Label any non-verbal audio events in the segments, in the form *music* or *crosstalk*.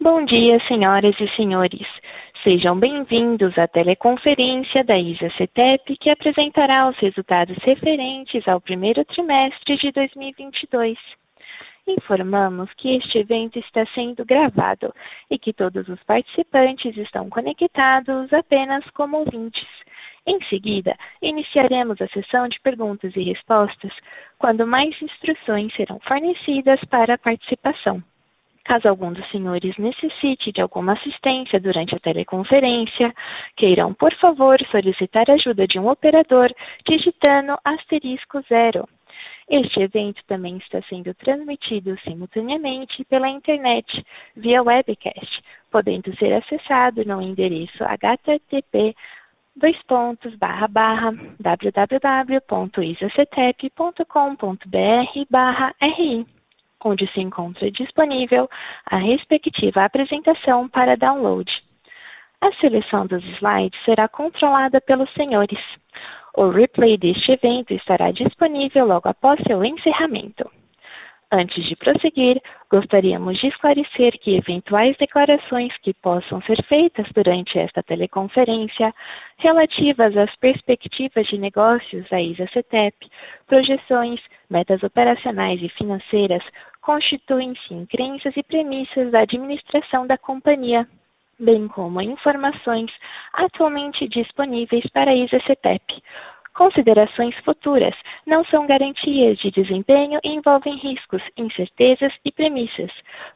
Bom dia, senhoras e senhores. Sejam bem-vindos à teleconferência da ISA-CETEP, que apresentará os resultados referentes ao primeiro trimestre de 2022. Informamos que este evento está sendo gravado e que todos os participantes estão conectados apenas como ouvintes. Em seguida, iniciaremos a sessão de perguntas e respostas, quando mais instruções serão fornecidas para a participação. Caso algum dos senhores necessite de alguma assistência durante a teleconferência, queiram, por favor, solicitar ajuda de um operador digitando asterisco zero. Este evento também está sendo transmitido simultaneamente pela internet via webcast, podendo ser acessado no endereço http www.isacetep.com.br/ri, onde se encontra disponível a respectiva apresentação para download. A seleção dos slides será controlada pelos senhores. O replay deste evento estará disponível logo após seu encerramento. Antes de prosseguir, gostaríamos de esclarecer que eventuais declarações que possam ser feitas durante esta teleconferência relativas às perspectivas de negócios da ISA-CETEP, projeções, metas operacionais e financeiras constituem-se em crenças e premissas da administração da companhia, bem como informações atualmente disponíveis para a ISA-CETEP. Considerações futuras não são garantias de desempenho e envolvem riscos, incertezas e premissas,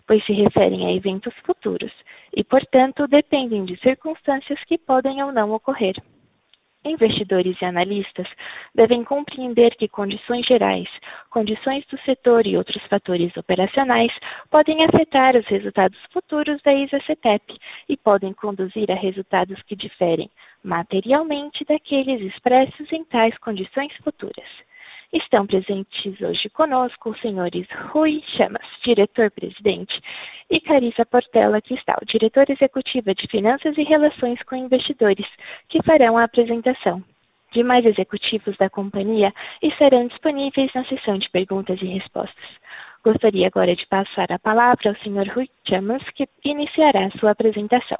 pois se referem a eventos futuros e, portanto, dependem de circunstâncias que podem ou não ocorrer. Investidores e analistas devem compreender que condições gerais, condições do setor e outros fatores operacionais podem afetar os resultados futuros da ISA-CETEP e podem conduzir a resultados que diferem materialmente daqueles expressos em tais condições futuras. Estão presentes hoje conosco os senhores Rui Chamas, diretor-presidente, e Carissa Portela Cristal, diretora executiva de Finanças e Relações com Investidores, que farão a apresentação. Demais executivos da companhia estarão disponíveis na sessão de perguntas e respostas. Gostaria agora de passar a palavra ao senhor Rui Chamas, que iniciará sua apresentação.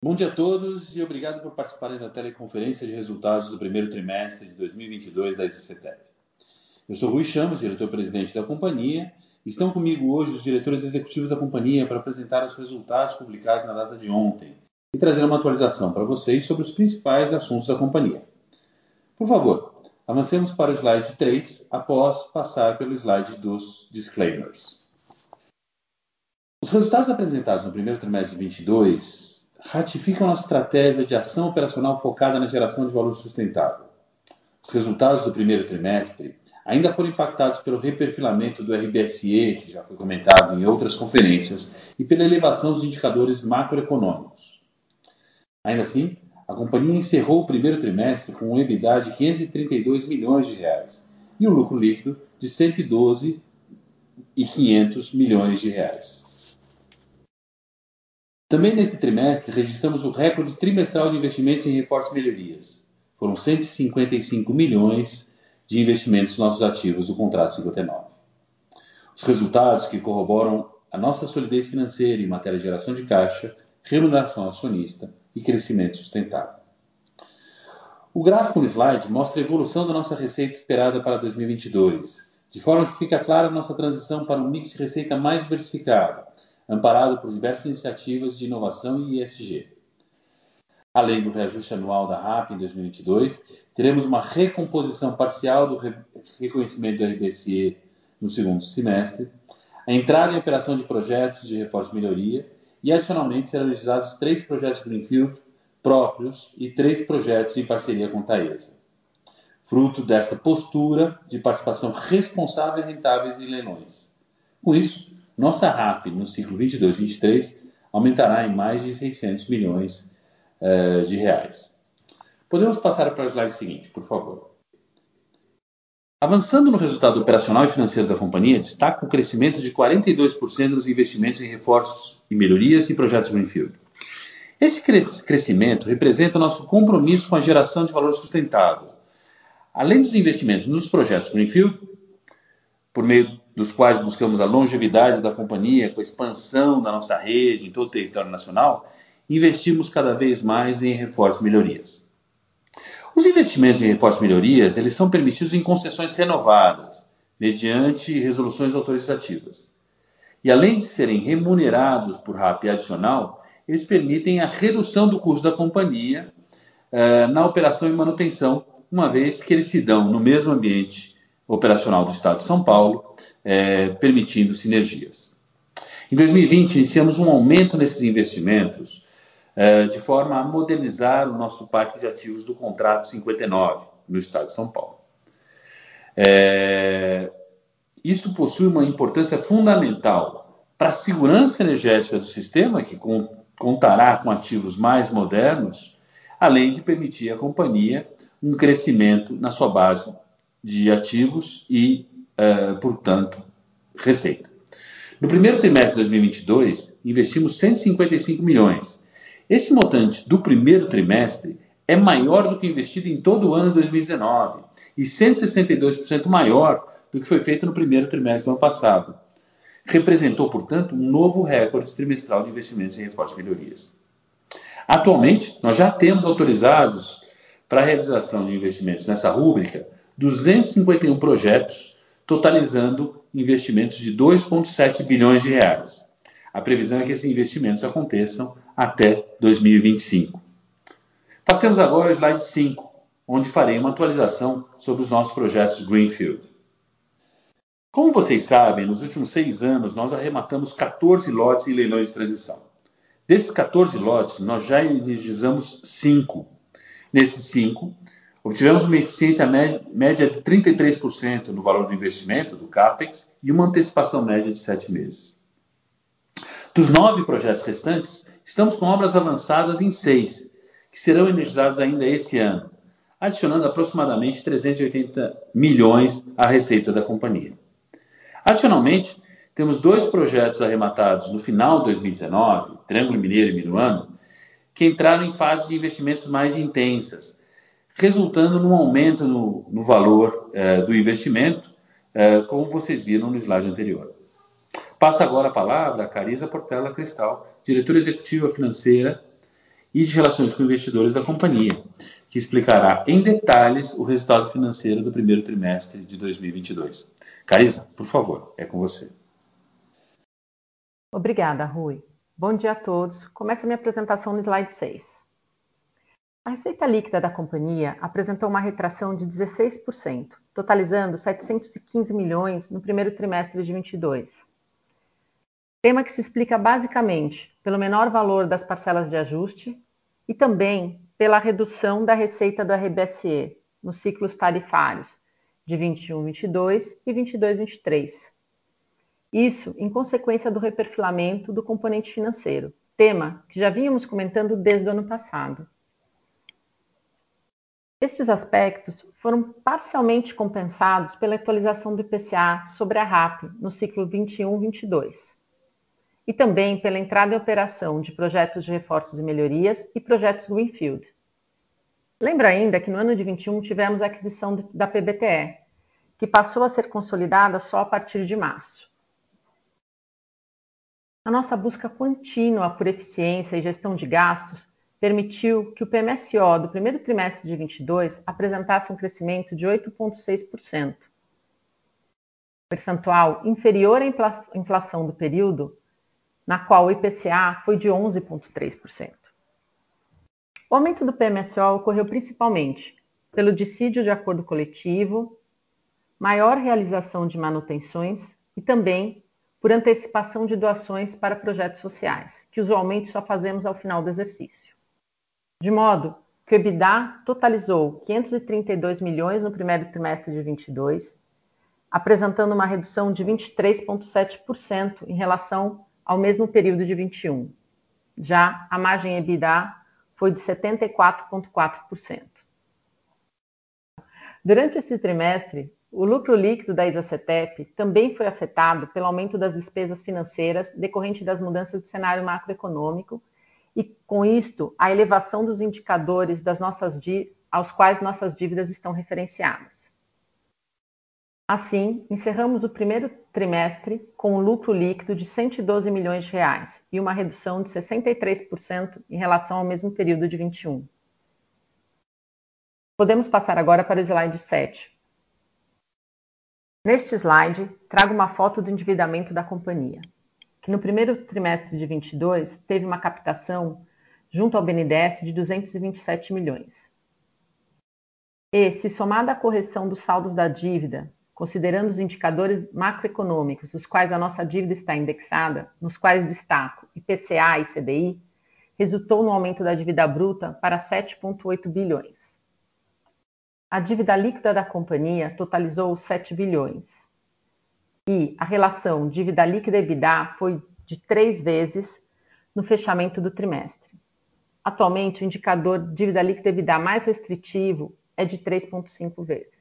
Bom dia a todos e obrigado por participarem da teleconferência de resultados do primeiro trimestre de 2022 da ISA-CETEP. Eu sou Rui Chamas, diretor-presidente da companhia. Estão comigo hoje os diretores executivos da companhia para apresentar os resultados publicados na data de ontem e trazer uma atualização para vocês sobre os principais assuntos da companhia. Por favor, avancemos para o slide 3 após passar pelo slide dos disclaimers. Os resultados apresentados no primeiro trimestre de 2022 ratificam a estratégia de ação operacional focada na geração de valor sustentável. Os resultados do primeiro trimestre ainda foram impactados pelo reperfilamento do RBSE, que já foi comentado em outras conferências, e pela elevação dos indicadores macroeconômicos. Ainda assim, a companhia encerrou o primeiro trimestre com um EBITDA de 532 milhões de reais e um lucro líquido de 112.500 milhões de reais. Também nesse trimestre, registramos o recorde trimestral de investimentos em reforços e melhorias. Foram 155 milhões de investimentos nos nossos ativos do contrato 59. Os resultados que corroboram a nossa solidez financeira em matéria de geração de caixa, remuneração acionista e crescimento sustentável. O gráfico no slide mostra a evolução da nossa receita esperada para 2022, de forma que fica clara a nossa transição para um mix de receita mais diversificado, amparado por diversas iniciativas de inovação e ESG. Além do reajuste anual da RAP em 2022, teremos uma recomposição parcial do reconhecimento do RBSE no segundo semestre, a entrada em operação de projetos de reforço e melhoria e, adicionalmente, serão realizados três projetos greenfield próprios e três projetos em parceria com Taesa, fruto desta postura de participação responsável e rentáveis em leilões. Com isso, nossa RAP no ciclo 22/23 aumentará em mais de 600 milhões de reais. Podemos passar para o slide seguinte, por favor. Avançando no resultado operacional e financeiro da companhia, destaco o crescimento de 42% nos investimentos em reforços e melhorias e projetos greenfield. Esse crescimento representa o nosso compromisso com a geração de valor sustentável. Além dos investimentos nos projetos greenfield, por meio dos quais buscamos a longevidade da companhia, com a expansão da nossa rede em todo o território nacional, investimos cada vez mais em reforços e melhorias. Os investimentos em reforços e melhorias, eles são permitidos em concessões renovadas, mediante resoluções autorizativas. E além de serem remunerados por RAP adicional, eles permitem a redução do custo da companhia eh, na operação e manutenção, uma vez que eles se dão no mesmo ambiente operacional do Estado de São Paulo, eh, permitindo sinergias. Em 2020, iniciamos um aumento nesses investimentos eh, de forma a modernizar o nosso parque de ativos do contrato 59, no Estado de São Paulo. É, isso possui uma importância fundamental para a segurança energética do sistema, que contará com ativos mais modernos, além de permitir à companhia um crescimento na sua base de ativos e, uh, portanto, receita. No primeiro trimestre de 2022, investimos 155 milhões. Esse montante do primeiro trimestre é maior do que investido em todo o ano de 2019 e 162% maior do que foi feito no primeiro trimestre do ano passado. Representou, portanto, um novo recorde trimestral de investimentos em reforço e melhorias. Atualmente, nós já temos autorizados para a realização de investimentos nessa rúbrica 251 projetos, totalizando investimentos de 2,7 bilhões de reais. A previsão é que esses investimentos aconteçam até 2025. Passemos agora ao slide 5, onde farei uma atualização sobre os nossos projetos Greenfield. Como vocês sabem, nos últimos seis anos nós arrematamos 14 lotes em leilões de transmissão. Desses 14 lotes, nós já energizamos 5. Nesses 5, obtivemos uma eficiência média de 33% no valor do investimento, do CAPEX, e uma antecipação média de 7 meses. Dos nove projetos restantes, estamos com obras avançadas em seis, que serão energizados ainda esse ano, adicionando aproximadamente 380 milhões à receita da companhia. Adicionalmente, temos dois projetos arrematados no final de 2019, Triângulo Mineiro e Minuano, que entraram em fase de investimentos mais intensas, resultando num aumento no, no valor eh, do investimento, eh, como vocês viram no slide anterior. Passo agora a palavra a Carisa Portela Cristal, diretora executiva financeira e de relações com investidores da companhia, que explicará em detalhes o resultado financeiro do primeiro trimestre de 2022. Carisa, por favor, é com você. Obrigada, Rui. Bom dia a todos. Começa a minha apresentação no slide 6. A receita líquida da companhia apresentou uma retração de 16%, totalizando 715 milhões no primeiro trimestre de 2022. Tema que se explica basicamente pelo menor valor das parcelas de ajuste e também pela redução da receita do RBSE nos ciclos tarifários de 21, 22 e 22, 23. Isso em consequência do reperfilamento do componente financeiro, tema que já vínhamos comentando desde o ano passado. Estes aspectos foram parcialmente compensados pela atualização do IPCA sobre a RAP no ciclo 21-22 e também pela entrada em operação de projetos de reforços e melhorias e projetos Greenfield. Lembra ainda que no ano de 21 tivemos a aquisição da PBTE, que passou a ser consolidada só a partir de março. A nossa busca contínua por eficiência e gestão de gastos permitiu que o PMSO do primeiro trimestre de 22 apresentasse um crescimento de 8,6%, percentual inferior à inflação do período na qual o IPCA foi de 11,3%. O aumento do PMSO ocorreu principalmente pelo dissídio de acordo coletivo, maior realização de manutenções e também por antecipação de doações para projetos sociais, que usualmente só fazemos ao final do exercício. De modo que o EBITDA totalizou 532 milhões no primeiro trimestre de 22, apresentando uma redução de 23,7% em relação ao mesmo período de 21. Já a margem EBITDA foi de 74,4%. Durante esse trimestre, o lucro líquido da Isacetep também foi afetado pelo aumento das despesas financeiras decorrente das mudanças de cenário macroeconômico e, com isto, a elevação dos indicadores das nossas aos quais nossas dívidas estão referenciadas. Assim, encerramos o primeiro trimestre com um lucro líquido de 112 milhões de reais e uma redução de 63% em relação ao mesmo período de 21. Podemos passar agora para o slide 7. Neste slide, trago uma foto do endividamento da companhia, que no primeiro trimestre de 22 teve uma captação junto ao BNDES de 227 milhões. E, se somada a correção dos saldos da dívida considerando os indicadores macroeconômicos, os quais a nossa dívida está indexada, nos quais destaco IPCA e CDI, resultou no aumento da dívida bruta para 7,8 bilhões. A dívida líquida da companhia totalizou 7 bilhões. E a relação dívida líquida EBITDA foi de três vezes no fechamento do trimestre. Atualmente, o indicador dívida líquida EBITDA mais restritivo é de 3,5 vezes.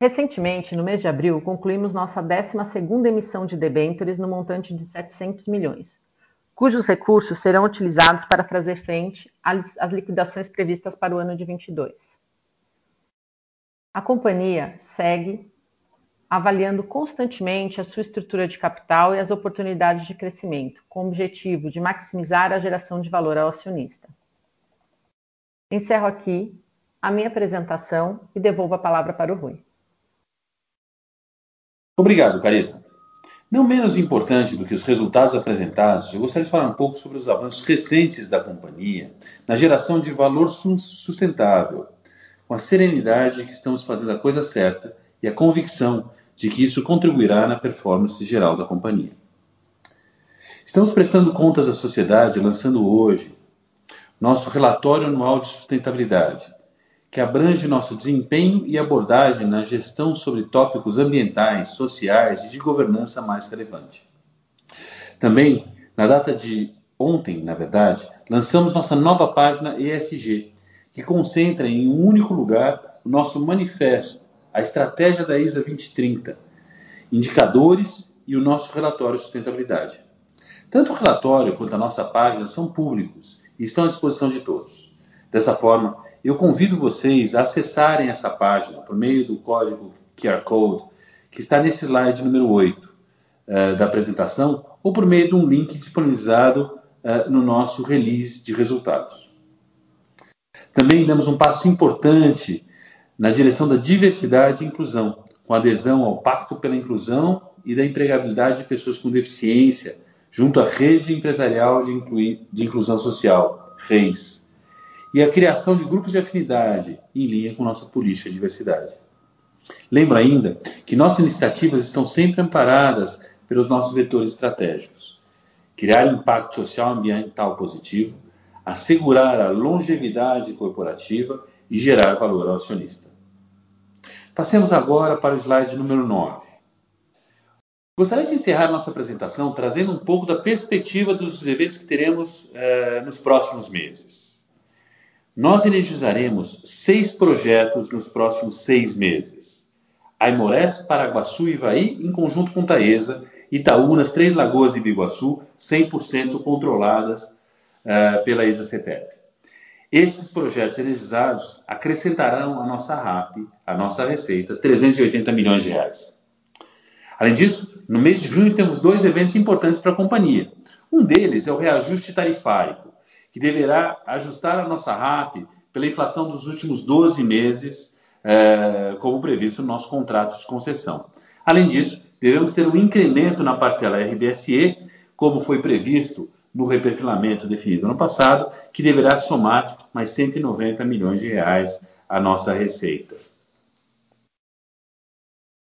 Recentemente, no mês de abril, concluímos nossa 12ª emissão de debêntures no montante de 700 milhões, cujos recursos serão utilizados para fazer frente às liquidações previstas para o ano de 22. A companhia segue avaliando constantemente a sua estrutura de capital e as oportunidades de crescimento, com o objetivo de maximizar a geração de valor ao acionista. Encerro aqui a minha apresentação e devolvo a palavra para o Rui. Obrigado, Carissa. Não menos importante do que os resultados apresentados, eu gostaria de falar um pouco sobre os avanços recentes da companhia na geração de valor sustentável, com a serenidade de que estamos fazendo a coisa certa e a convicção de que isso contribuirá na performance geral da companhia. Estamos prestando contas à sociedade lançando hoje nosso relatório anual de sustentabilidade, que abrange nosso desempenho e abordagem na gestão sobre tópicos ambientais, sociais e de governança mais relevante. Também, na data de ontem, na verdade, lançamos nossa nova página ESG, que concentra em um único lugar o nosso manifesto, a estratégia da ISA 2030, indicadores e o nosso relatório de sustentabilidade. Tanto o relatório quanto a nossa página são públicos e estão à disposição de todos. Dessa forma, eu convido vocês a acessarem essa página por meio do código QR Code que está nesse slide número 8 uh, eh, da apresentação ou por meio de um link disponibilizado uh, no nosso release de resultados. Também damos um passo importante na direção da diversidade e inclusão, com adesão ao Pacto pela Inclusão e da Empregabilidade de Pessoas com Deficiência, junto à Rede Empresarial de, Inclui de Inclusão Social, REIS e a criação de grupos de afinidade em linha com nossa política de diversidade. Lembro ainda que nossas iniciativas estão sempre amparadas pelos nossos vetores estratégicos. Criar impacto social ambiental positivo, assegurar a longevidade corporativa e gerar valor ao acionista. Passemos agora para o slide número 9. Gostaria de encerrar nossa apresentação trazendo um pouco da perspectiva dos eventos que teremos eh, nos próximos meses. Nós energizaremos seis projetos nos próximos seis meses. Aimorés, Paraguaçu e Ivaí, em conjunto com Taesa, Itaúnas, Três Lagoas e Biguaçu, 100% controladas uh, pela ISA-CETEP. Esses projetos energizados acrescentarão à nossa RAP, à nossa receita, 380 milhões de reais. Além disso, no mês de junho temos dois eventos importantes para a companhia. Um deles é o reajuste tarifário, que deverá ajustar a nossa RAP pela inflação dos últimos 12 meses, é, como previsto no nosso contrato de concessão. Além disso, devemos ter um incremento na parcela RBSE, como foi previsto no reperfilamento definido no passado, que deverá somar mais 190 milhões de reais à nossa receita.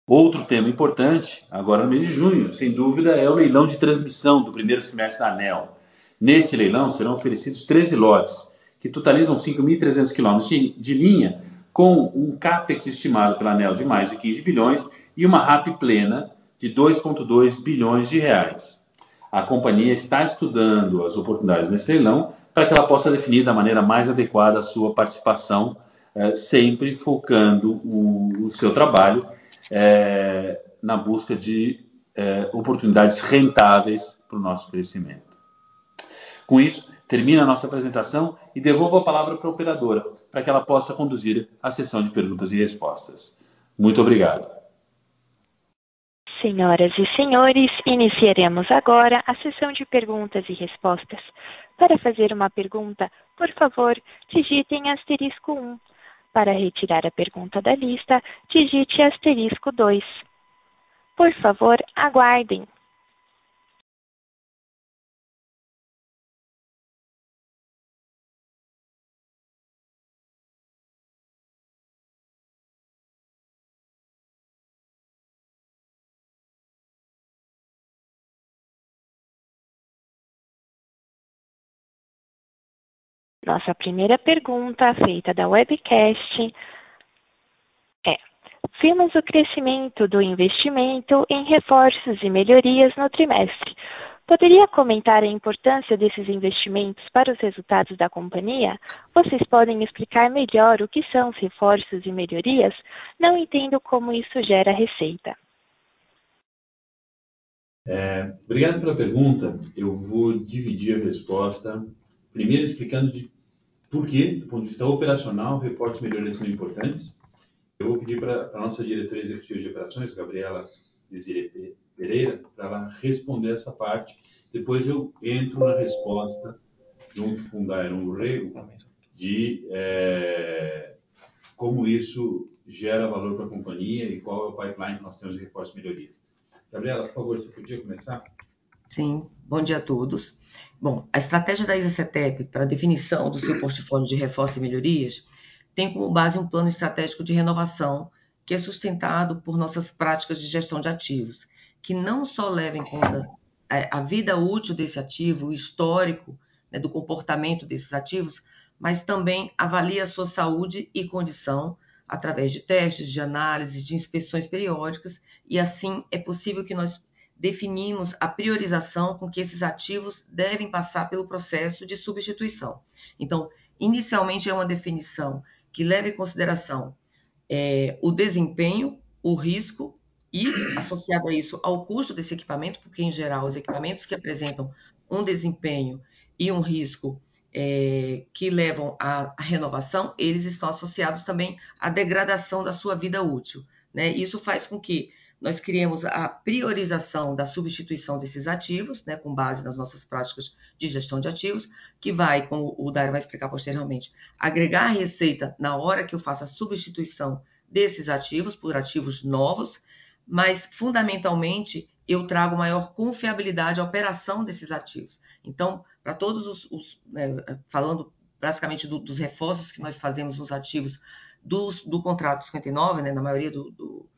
Outro tema importante, agora no mês de junho, sem dúvida, é o leilão de transmissão do primeiro semestre da ANEL. Nesse leilão serão oferecidos 13 lotes, que totalizam 5.300 quilômetros de, de linha, com um CAPEX estimado pela ANEL de mais de 15 bilhões e uma RAP plena de 2,2 bilhões de reais. A companhia está estudando as oportunidades nesse leilão para que ela possa definir da maneira mais adequada a sua participação, eh, sempre focando o, o seu trabalho eh, na busca de eh, oportunidades rentáveis para o nosso crescimento. Com isso, termino a nossa apresentação e devolvo a palavra para a operadora, para que ela possa conduzir a sessão de perguntas e respostas. Muito obrigado. Senhoras e senhores, iniciaremos agora a sessão de perguntas e respostas. Para fazer uma pergunta, por favor, digitem asterisco um. Para retirar a pergunta da lista, digite asterisco dois. Por favor, aguardem. Nossa primeira pergunta, feita da webcast, é: vimos o crescimento do investimento em reforços e melhorias no trimestre. Poderia comentar a importância desses investimentos para os resultados da companhia? Vocês podem explicar melhor o que são os reforços e melhorias? Não entendo como isso gera receita. Obrigado pela pergunta. Eu vou dividir a resposta, primeiro explicando por que, do ponto de vista operacional, reforços e melhorias são importantes. Eu vou pedir pra nossa diretora executiva de operações, Gabriela Desire Pereira, pra ela responder essa parte. Depois eu entro na resposta, junto com o Dairon Urrego, de como isso gera valor pra companhia e qual é o pipeline que nós temos de reforços e melhorias. Gabriela, por favor, você podia começar? Sim. Bom dia a todos. Bom, a estratégia da EZCTEP pra definição do seu portfólio de reforços e melhorias tem como base um plano estratégico de renovação, que é sustentado por nossas práticas de gestão de ativos, que não só leva em conta a vida útil desse ativo, o histórico, né, do comportamento desses ativos, mas também avalia a sua saúde e condição através de testes, de análise, de inspeções periódicas, e assim é possível que nós definimos a priorização com que esses ativos devem passar pelo processo de substituição. Então, inicialmente, é uma definição que leva em consideração o desempenho, o risco e, associado a isso, ao custo desse equipamento, porque, em geral, os equipamentos que apresentam um desempenho e um risco que levam à renovação, eles estão associados também à degradação da sua vida útil, né? Isso faz com que nós criemos a priorização da substituição desses ativos, né, com base nas nossas práticas de gestão de ativos, que vai, como o Dairon vai explicar posteriormente, agregar receita na hora que eu faço a substituição desses ativos por ativos novos, mas fundamentalmente, eu trago maior confiabilidade à operação desses ativos. Então, pra todos os, falando basicamente dos reforços que nós fazemos nos ativos do Contrato 59, né, na maioria do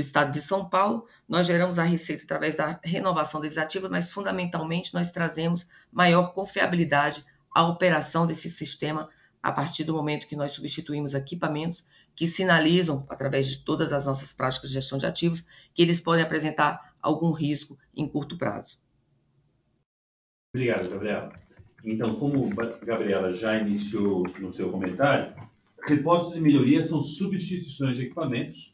estado de São Paulo, nós geramos a receita através da renovação desses ativos, mas fundamentalmente, nós trazemos maior confiabilidade à operação desse sistema, a partir do momento que nós substituímos equipamentos que sinalizam, através de todas as nossas práticas de gestão de ativos, que eles podem apresentar algum risco em curto prazo. Obrigado, Gabriela. Então, como a Gabriela já iniciou no seu comentário, reforços e melhorias são substituições de equipamentos.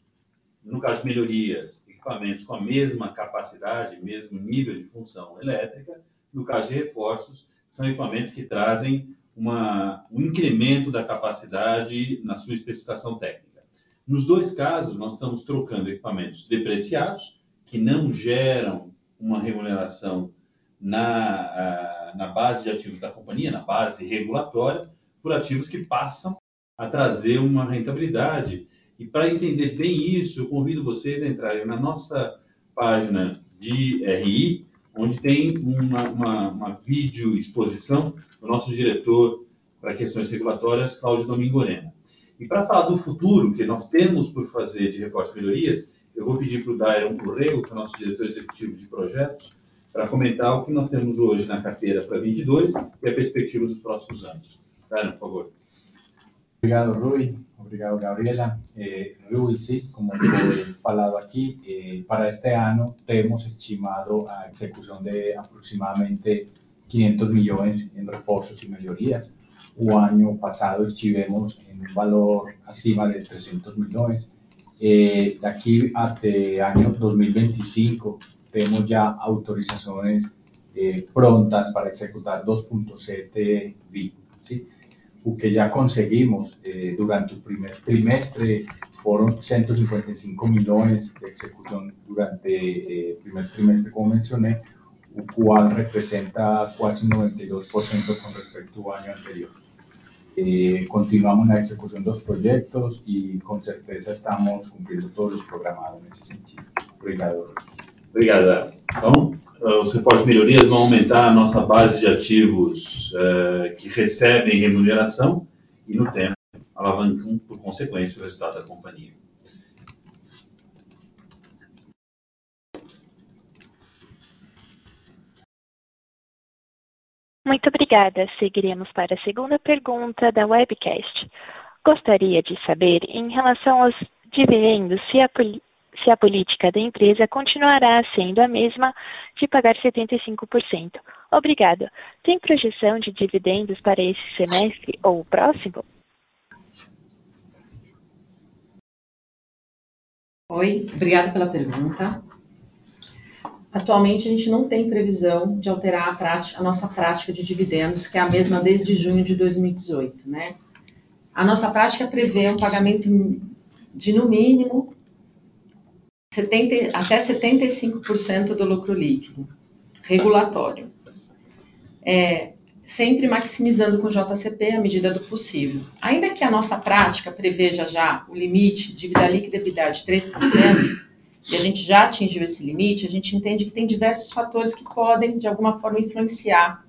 No caso de melhorias, equipamentos com a mesma capacidade, mesmo nível de função elétrica. No caso de reforços, são equipamentos que trazem um incremento da capacidade na sua especificação técnica. Nos dois casos, nós estamos trocando equipamentos depreciados, que não geram uma remuneração na base de ativos da companhia, na base regulatória, por ativos que passam a trazer uma rentabilidade. Pra entender bem isso, eu convido vocês a entrarem na nossa página de RI, onde tem uma videoexposição do nosso diretor pra questões regulatórias, Cláudio Domingorena. Pra falar do futuro, que nós temos por fazer de reforços e melhorias, eu vou pedir pro Dairon Urrego, que é o nosso diretor executivo de projetos, pra comentar o que nós temos hoje na carteira pra 2022 e a perspectiva dos próximos anos. Dairon, por favor. Obrigado, Rui. Obrigado, Gabriela. Rui, sim, como foi falado aqui, para este ano, temos estimado a execução de aproximadamente 500 milhões em reforços e melhorias. O ano passado estivemos em um valor acima de 300 milhões. Daqui até ano 2025, temos já autorizações prontas para executar 2.7 bi, sim? Que já conseguimos durante o primeiro trimestre fueron 155 millones de ejecución durante el primer trimestre, como mencioné, lo cual representa casi 92% con respecto al año anterior. Continuamos en la ejecución de los proyectos y con certeza estamos cumpliendo todos los programados en ese sentido. Obrigado, Rui. Obrigado. Então, os reforços de melhorias vão aumentar a nossa base de ativos que recebem remuneração e, no tempo, alavancam, por consequência, o resultado da companhia. Muito obrigada. Seguiremos para a segunda pergunta da webcast. Gostaria de saber, em relação aos dividendos, se a política da empresa continuará sendo a mesma de pagar 75%. Obrigado. Tem projeção de dividendos para esse semestre ou o próximo? Oi, obrigada pela pergunta. Atualmente, a gente não tem previsão de alterar a nossa prática de dividendos, que é a mesma desde junho de 2018. A nossa prática prevê um pagamento de, no mínimo, até 75% do lucro líquido regulatório, sempre maximizando com JCP à medida do possível. Ainda que a nossa prática preveja já o limite de dívida líquida EBITDA de 3%, e a gente já atingiu esse limite, a gente entende que tem diversos fatores que podem, de alguma forma, influenciar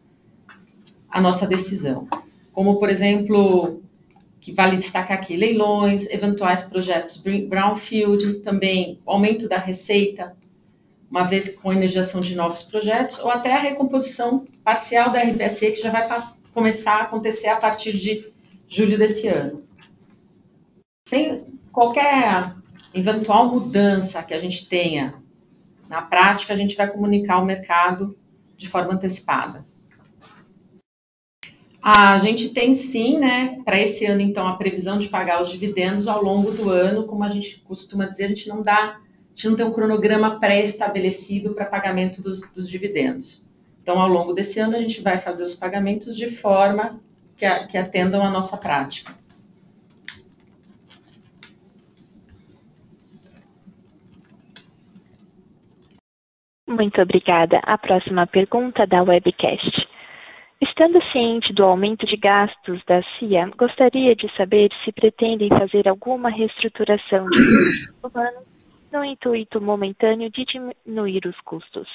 a nossa decisão. Como, por exemplo, que vale destacar aqui: leilões, eventuais projetos brownfield, também aumento da receita, uma vez com a iniciação de novos projetos, ou até a recomposição parcial da RBSE, que já vai começar a acontecer a partir de julho desse ano. Sem qualquer eventual mudança que a gente tenha na prática, a gente vai comunicar ao mercado de forma antecipada. A gente tem, sim, para esse ano, então, a previsão de pagar os dividendos ao longo do ano. Como a gente costuma dizer, a gente não tem cronograma pré-estabelecido para pagamento dos dividendos. Então, ao longo desse ano, a gente vai fazer os pagamentos de forma que atendam à nossa prática. Muito obrigada. A próxima pergunta da webcast: estando ciente do aumento de gastos da CIA, gostaria de saber se pretendem fazer alguma reestruturação de humanos no intuito momentâneo de diminuir os custos?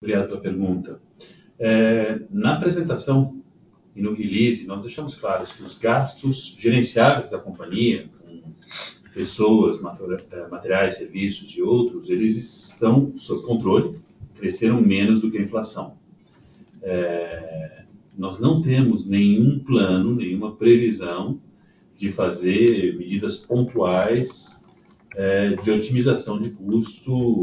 Obrigado pela pergunta. Na apresentação e no release, nós deixamos claro que os gastos gerenciáveis da companhia, com pessoas, materiais, serviços e outros, eles estão sob controle, cresceram menos do que a inflação. Nós não temos nenhum plano, nenhuma previsão de fazer medidas pontuais de otimização de custo,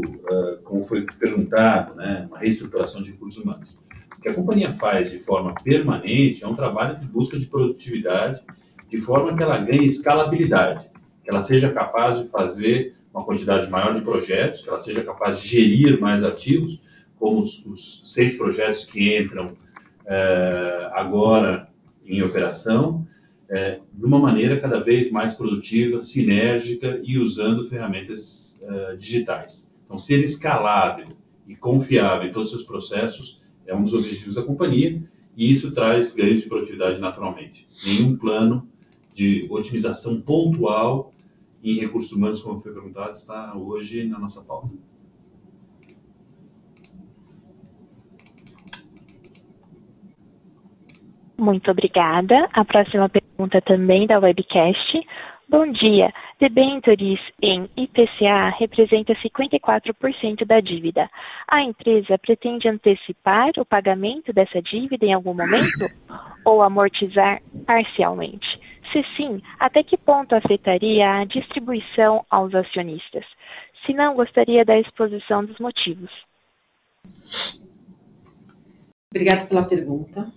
como foi perguntado, uma reestruturação de recursos humanos. O que a companhia faz de forma permanente é trabalho de busca de produtividade, de forma que ela ganhe escalabilidade, que ela seja capaz de fazer uma quantidade maior de projetos, que ela seja capaz de gerir mais ativos, como os seis projetos que entram agora em operação, de uma maneira cada vez mais produtiva, sinérgica e usando ferramentas digitais. Então, ser escalável e confiável em todos os seus processos é dos objetivos da companhia, e isso traz ganhos de produtividade naturalmente. Nenhum plano de otimização pontual em recursos humanos, como foi perguntado, está hoje na nossa pauta. Muito obrigada. A próxima pergunta também da webcast: bom dia. Debêntures em IPCA representam 54% da dívida. A empresa pretende antecipar o pagamento dessa dívida em algum momento *laughs* ou amortizar parcialmente? Se sim, até que ponto afetaria a distribuição aos acionistas? Se não, gostaria da exposição dos motivos. Obrigada pela pergunta.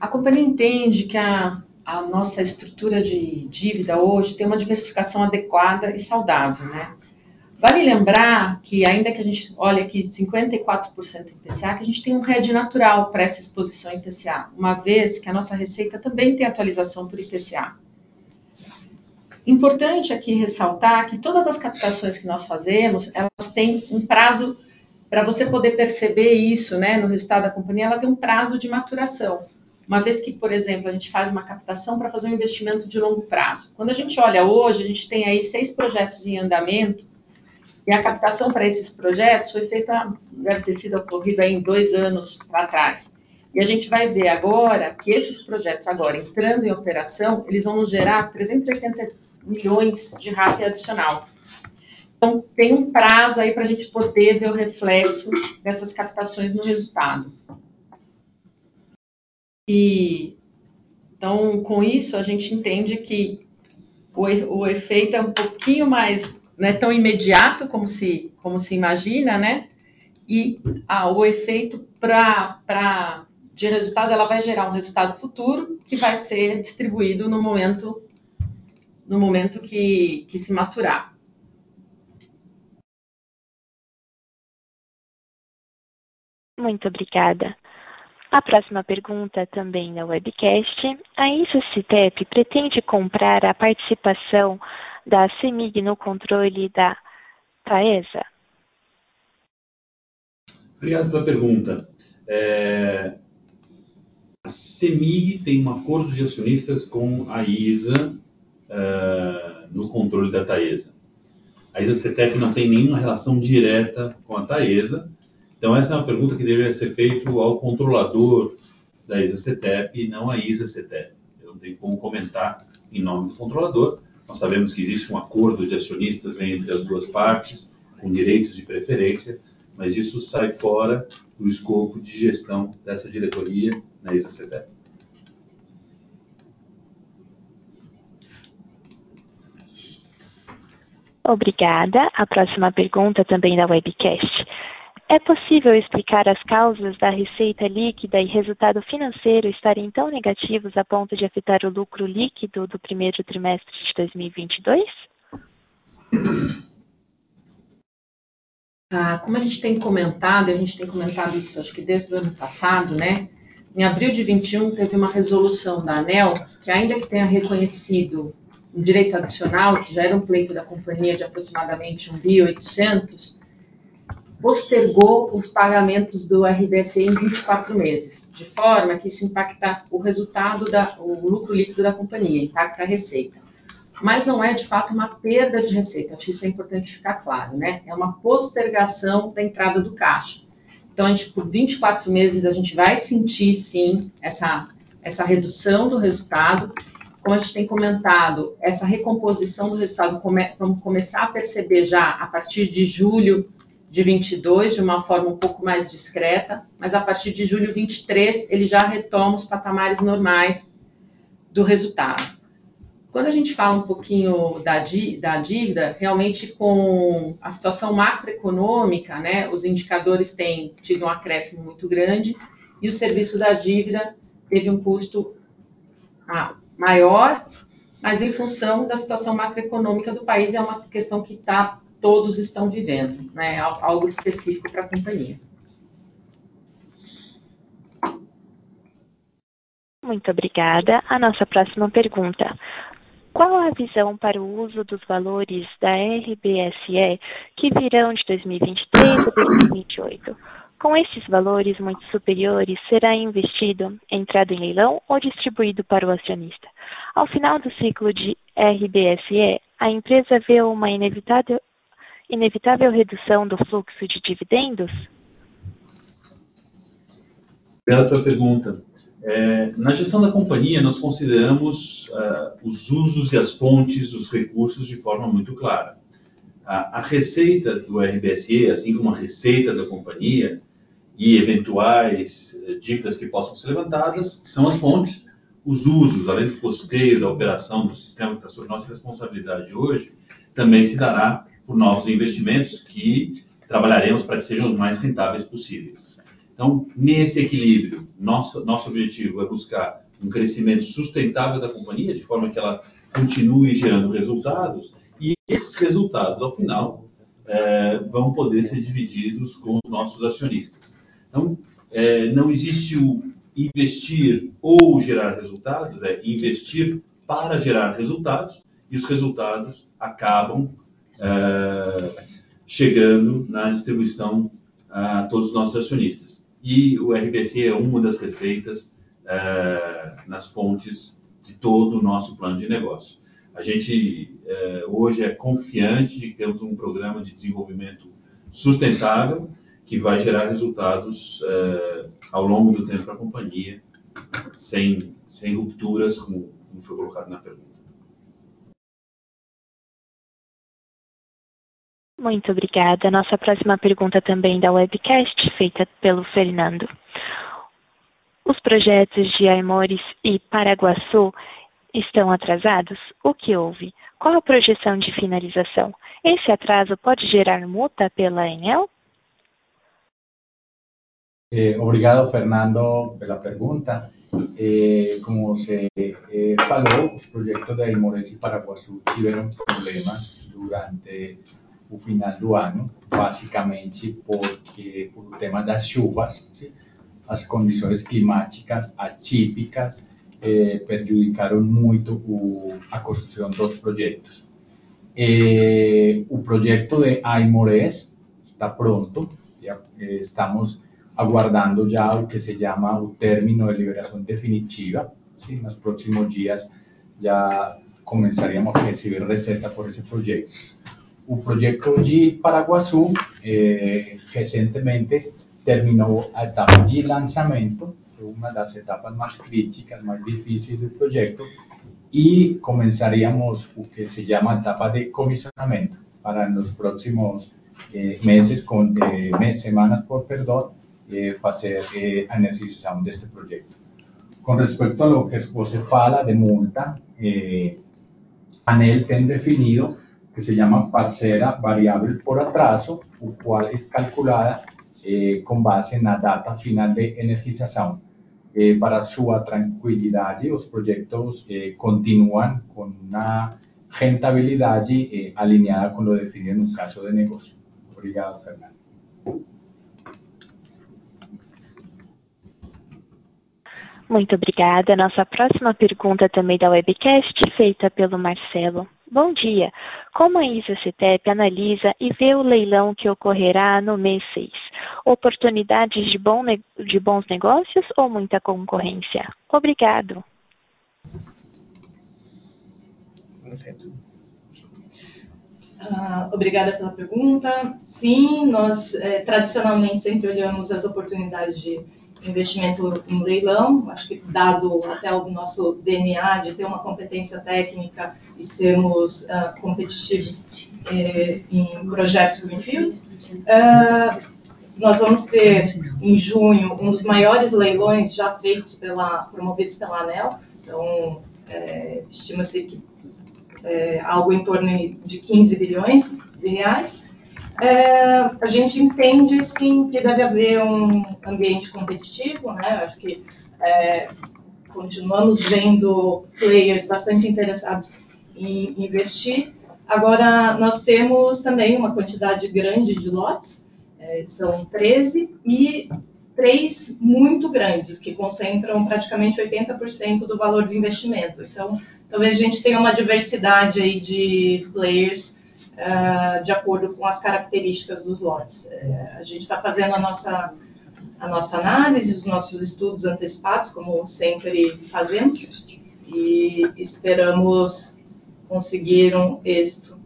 A companhia entende que a nossa estrutura de dívida hoje tem uma diversificação adequada e saudável. Vale lembrar que, ainda que a gente olhe aqui 54% em IPCA, que a gente tem um hedge natural para essa exposição em IPCA, uma vez que a nossa receita também tem atualização por IPCA. Importante aqui ressaltar que todas as captações que nós fazemos, elas têm um prazo para você poder perceber isso, né, no resultado da companhia, ela tem um prazo de maturação. Uma vez que, por exemplo, a gente faz uma captação para fazer um investimento de longo prazo. Quando a gente olha hoje, a gente tem aí seis projetos em andamento e a captação para esses projetos foi feita, deve ter sido ocorrida em dois anos para trás. E a gente vai ver agora que esses projetos agora entrando em operação, eles vão gerar 380 milhões de RAP adicional. Então, tem um prazo aí para a gente poder ver o reflexo dessas captações no resultado. E, então, com isso, a gente entende que o, o efeito é um pouquinho mais, não é tão imediato como se, como se imagina, né? E ah, o efeito para de resultado, ela vai gerar um resultado futuro que vai ser distribuído no momento, no momento que, que se maturar. Muito obrigada. A próxima pergunta, também na webcast. A ISA-CITEP pretende comprar a participação da CEMIG no controle da TAESA? Obrigado pela pergunta. É, a CEMIG tem um acordo de acionistas com a ISA uh, no controle da TAESA. A ISA-CETEP não tem nenhuma relação direta com a TAESA, então, essa é uma pergunta que deveria ser feita ao controlador da ISA-CETEP e não à ISA-CETEP. Eu não tenho como comentar em nome do controlador. Nós sabemos que existe um acordo de acionistas entre as duas partes, com direitos de preferência, mas isso sai fora do escopo de gestão dessa diretoria na ISA-CETEP. Obrigada. A próxima pergunta também da webcast. É possível explicar as causas da receita líquida e resultado financeiro estarem tão negativos a ponto de afetar o lucro líquido do primeiro trimestre de 2022? Ah, como a gente tem comentado, a gente tem comentado isso acho que desde o ano passado, né? Em abril de 21 teve uma resolução da ANEL que ainda que tenha reconhecido um direito adicional, que já era um pleito da companhia de aproximadamente 1.800, postergou os pagamentos do RBSE em 24 meses, de forma que isso impacta o resultado, da, o lucro líquido da companhia, impacta a receita. Mas não é, de fato, uma perda de receita, acho que isso é importante ficar claro, né? É uma postergação da entrada do caixa. Então, a gente, por 24 meses, a gente vai sentir, sim, essa, essa redução do resultado. Como a gente tem comentado, essa recomposição do resultado, come, vamos começar a perceber já a partir de julho de 22 de uma forma um pouco mais discreta, mas a partir de julho 23 ele já retoma os patamares normais do resultado. Quando a gente fala um pouquinho da, da dívida, realmente com a situação macroeconômica, né, os indicadores têm tido um acréscimo muito grande e o serviço da dívida teve um custo ah, maior, mas em função da situação macroeconômica do país é uma questão que está todos estão vivendo, né? algo específico para a companhia. Muito obrigada. A nossa próxima pergunta. Qual a visão para o uso dos valores da RBSE que virão de 2023 a 2028? Com esses valores muito superiores, será investido, entrado em leilão ou distribuído para o acionista? Ao final do ciclo de RBSE, a empresa vê uma inevitável inevitável redução do fluxo de dividendos? Pela tua pergunta. É, na gestão da companhia, nós consideramos uh, os usos e as fontes dos recursos de forma muito clara. A, a, receita do RBSE, assim como a receita da companhia e eventuais uh, dívidas que possam ser levantadas, são as fontes. Os usos, além do custeio da operação do sistema que está sob nossa responsabilidade hoje, também se dará por novos investimentos que trabalharemos para que sejam os mais rentáveis possíveis. Então, nesse equilíbrio, nosso, nosso objetivo é buscar um crescimento sustentável da companhia, de forma que ela continue gerando resultados, e esses resultados, ao final, vão poder ser divididos com os nossos acionistas. Então, não existe o investir ou gerar resultados, é investir para gerar resultados, e os resultados acabam chegando na distribuição a todos os nossos acionistas. E o RBC é uma das receitas nas fontes de todo o nosso plano de negócio. A gente hoje é confiante de que temos um programa de desenvolvimento sustentável, que vai gerar resultados ao longo do tempo pra companhia, sem rupturas, como foi colocado na pergunta. Muito obrigada. Nossa próxima pergunta também da webcast, feita pelo Fernando: Os projetos de Aimorés e Paraguaçu estão atrasados? O que houve? Qual a projeção de finalização? Esse atraso pode gerar multa pela ANEEL? Obrigado, Fernando, pela pergunta. Como se falou, os projetos de Aimorés e Paraguaçu tiveram problemas durante o final do ano, basicamente porque por tema das chuvas, as condições climáticas atípicas prejudicaram muito a construção dos projetos. O projeto de Aimorés está pronto, já estamos aguardando já o que se chama o término de liberação definitiva. Nos próximos dias, já começaríamos a receber receita por esse projeto. O projeto de Paraguaçu, recentemente terminou a etapa de lançamento, que é uma das etapas mais críticas, mais difíceis do projeto, e começaríamos o que se chama etapa de comissionamento, para nos próximos meses, semanas, perdão, fazer a energização deste projeto. Com respeito ao que você fala de multa, a ANEEL tem definido que se chama parcela variável por atraso, o qual é calculada com base na data final de energização. Para sua tranquilidade, os projetos continuam com uma rentabilidade alinhada com o definido no caso de negócio. Obrigado, Fernando. Muito obrigada. Nossa próxima pergunta, também da webcast, feita pelo Marcelo: Bom dia! Como a ISA-CTEP analisa e vê o leilão que ocorrerá no mês seis? Oportunidades de bons negócios ou muita concorrência? Obrigado. Obrigada pela pergunta. Sim, nós tradicionalmente sempre olhamos as oportunidades de investimento em leilão. Acho que dado até o nosso DNA de ter uma competência técnica e sermos competitivos em projetos greenfield. Nós vamos ter, em junho, um dos maiores leilões já feitos promovidos pela ANEEL. Então, estima-se que algo em torno de 15 bilhões de reais. A gente entende, sim, que deve haver um ambiente competitivo, né? Acho que continuamos vendo players bastante interessados em investir. Agora, nós temos também uma quantidade grande de lotes, são 13, e 3 muito grandes, que concentram praticamente 80% do valor do investimento. Então, talvez a gente tenha uma diversidade aí de players, de acordo com as características dos lotes. A gente está fazendo a nossa análise, os nossos estudos antecipados, como sempre fazemos, e esperamos conseguir um êxito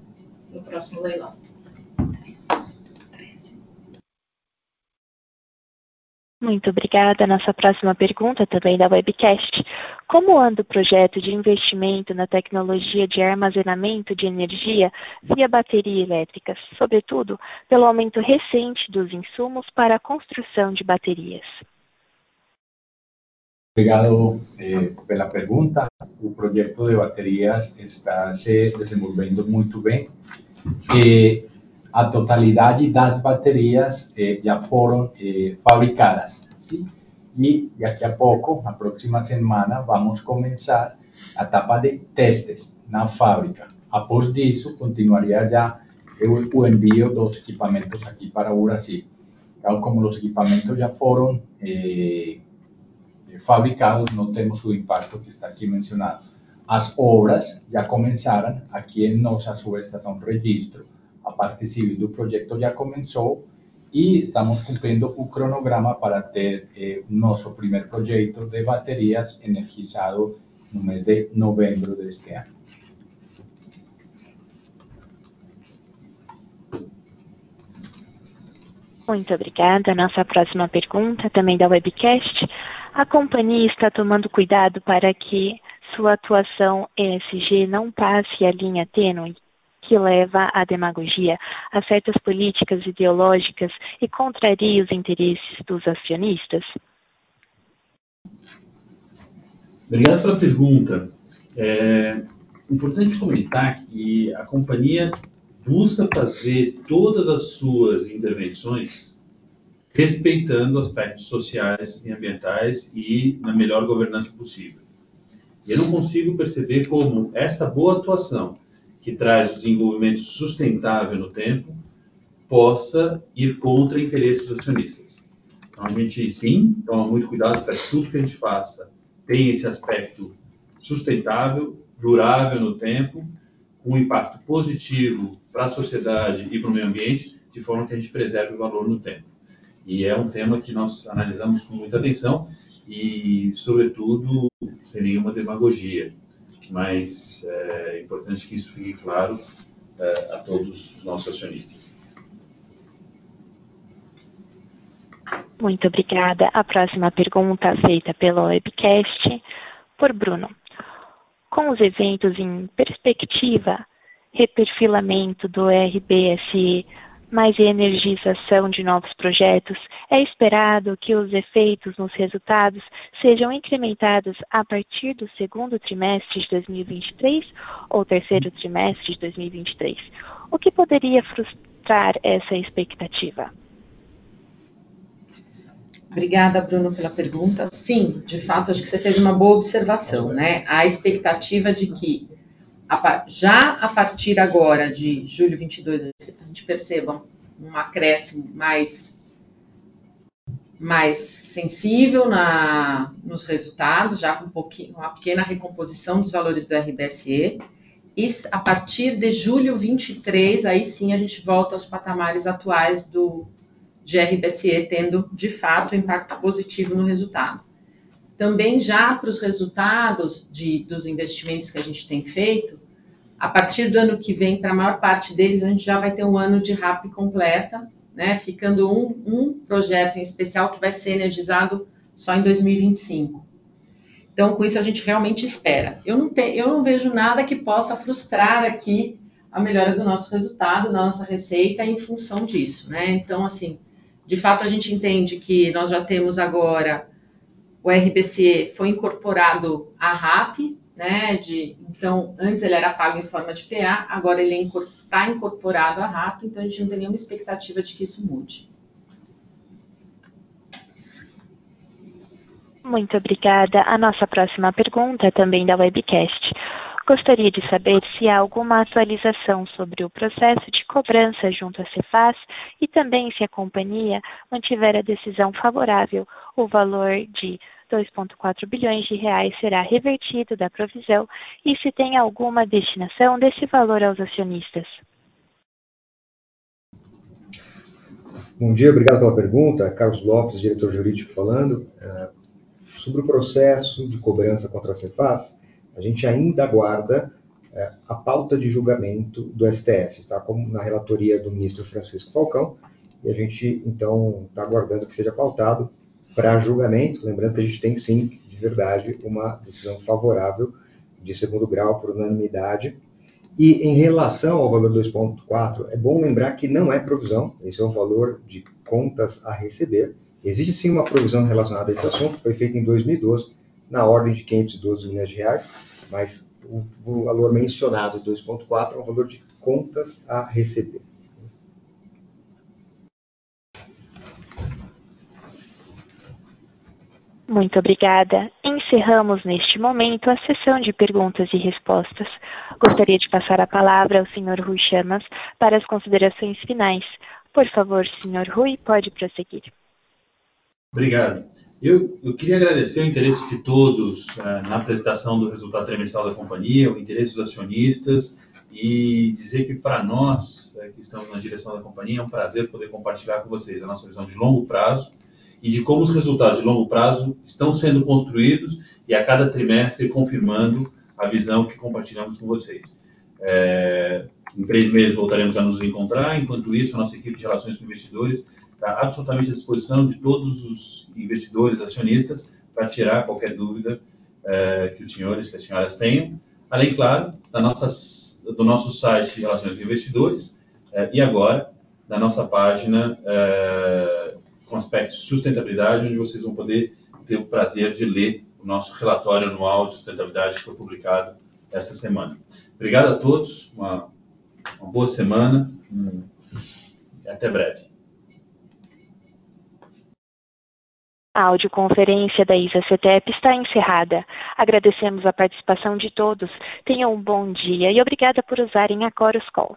no próximo leilão. Muito obrigada. Nossa próxima pergunta, também da webcast: Como anda o projeto de investimento na tecnologia de armazenamento de energia via bateria elétricas, sobretudo pelo aumento recente dos insumos para a construção de baterias? Obrigado pela pergunta. O projeto de baterias está se desenvolvendo muito bem. A totalidade das baterias já foram fabricadas, sim? E daqui a pouco, na próxima semana, vamos começar a etapa de testes na fábrica. Após disso, continuaria já o envío de los equipamientos aquí para Brasil. Claro, como los equipamientos ya fueron eh, fabricados, no tenemos su impacto que está aquí mencionado. As obras já começaram, aqui em nossa subestação registro, a parte civil do projeto já começou e estamos cumprindo o cronograma para ter eh, primeiro projeto de baterias energizado no mês de novembro deste ano. Muito obrigada. Nossa próxima pergunta, também da webcast. A companhia está tomando cuidado para que sua atuação ESG não passe a linha tênue que leva à demagogia, a certas políticas ideológicas e contraria os interesses dos acionistas? Obrigado pela pergunta. É importante comentar que a companhia busca fazer todas as suas intervenções respeitando aspectos sociais e ambientais e na melhor governança possível. E eu não consigo perceber como essa boa atuação, que traz desenvolvimento sustentável no tempo, possa ir contra interesses acionistas. Então, a gente, sim, toma muito cuidado para que tudo que a gente faça tenha esse aspecto sustentável, durável no tempo, com um impacto positivo para a sociedade e para o meio ambiente, de forma que a gente preserve o valor no tempo. E é um tema que nós analisamos com muita atenção e, sobretudo, sem nenhuma demagogia. Mas é importante que isso fique claro é, a todos os nossos acionistas. Muito obrigada. A próxima pergunta feita pelo webcast por Bruno. Com os eventos em perspectiva, reperfilamento do RBSE mais energização de novos projetos, é esperado que os efeitos nos resultados sejam incrementados a partir do segundo trimestre de 2023 ou terceiro trimestre de 2023. O que poderia frustrar essa expectativa? Obrigada, Bruno, pela pergunta. Sim, de fato, acho que você fez uma boa observação, né? A expectativa de que já a partir agora de julho 22 a gente perceba um acréscimo mais, mais sensível na, nos resultados, já com um pouquinho, uma pequena recomposição dos valores do RBSE. E a partir de julho 23, aí sim a gente volta aos patamares atuais do de RBSE, tendo de fato impacto positivo no resultado. Também já para os resultados de, dos investimentos que a gente tem feito, a partir do ano que vem, para a maior parte deles, a gente já vai ter um ano de RAP completa, né? ficando um, um projeto em especial que vai ser energizado só em 2025. Então, com isso, a gente realmente espera. Eu não, te, eu não vejo nada que possa frustrar aqui a melhora do nosso resultado, da nossa receita, em função disso. Né? Então, assim, de fato, a gente entende que nós já temos agora o RBCE foi incorporado à RAP, né? De, então, antes ele era pago em forma de PA, agora ele está incorporado à RAP, então a gente não tem nenhuma expectativa de que isso mude. Muito obrigada. A nossa próxima pergunta é também da webcast. Gostaria de saber se há alguma atualização sobre o processo de cobrança junto à Cefaz e também se a companhia mantiver a decisão favorável, o valor de 2,4 bilhões de reais será revertido da provisão e se tem alguma destinação desse valor aos acionistas. Bom dia, obrigado pela pergunta. Carlos Lopes, diretor jurídico, falando. Sobre o processo de cobrança contra a Cefaz, a gente ainda aguarda a pauta de julgamento do STF, está como na relatoria do ministro Francisco Falcão, e a gente, então, está aguardando que seja pautado para julgamento, lembrando que a gente tem sim, de verdade, uma decisão favorável de segundo grau por unanimidade. E em relação ao valor 2,4, é bom lembrar que não é provisão, esse é um valor de contas a receber. Existe sim uma provisão relacionada a esse assunto, foi feita em 2012, na ordem de 512 milhões de reais, mas o, o valor mencionado, 2,4, é um valor de contas a receber. Muito obrigada. Encerramos neste momento a sessão de perguntas e respostas. Gostaria de passar a palavra ao Sr. Rui Chamas para as considerações finais. Por favor, Sr. Rui, pode prosseguir. Obrigado. Eu, eu, queria agradecer o interesse de todos uh, na apresentação do resultado trimestral da companhia, o interesse dos acionistas e dizer que para nós, uh, que estamos na direção da companhia, é um prazer poder compartilhar com vocês a nossa visão de longo prazo e de como os resultados de longo prazo estão sendo construídos e a cada trimestre confirmando a visão que compartilhamos com vocês. É, em três meses voltaremos a nos encontrar, enquanto isso, a nossa equipe de relações com investidores está absolutamente à disposição de todos os investidores, acionistas, para tirar qualquer dúvida é, que os senhores, que as senhoras tenham. Além, claro, da nossas, do nosso site de relações com investidores é, e agora da nossa página é, com aspectos de sustentabilidade, onde vocês vão poder ter o prazer de ler o nosso relatório anual de sustentabilidade que foi publicado esta semana. Obrigado a todos, uma, uma boa semana e até breve. A audioconferência da ISA-CETEP está encerrada. Agradecemos a participação de todos. Tenham um bom dia e obrigada por usarem a Chorus Call.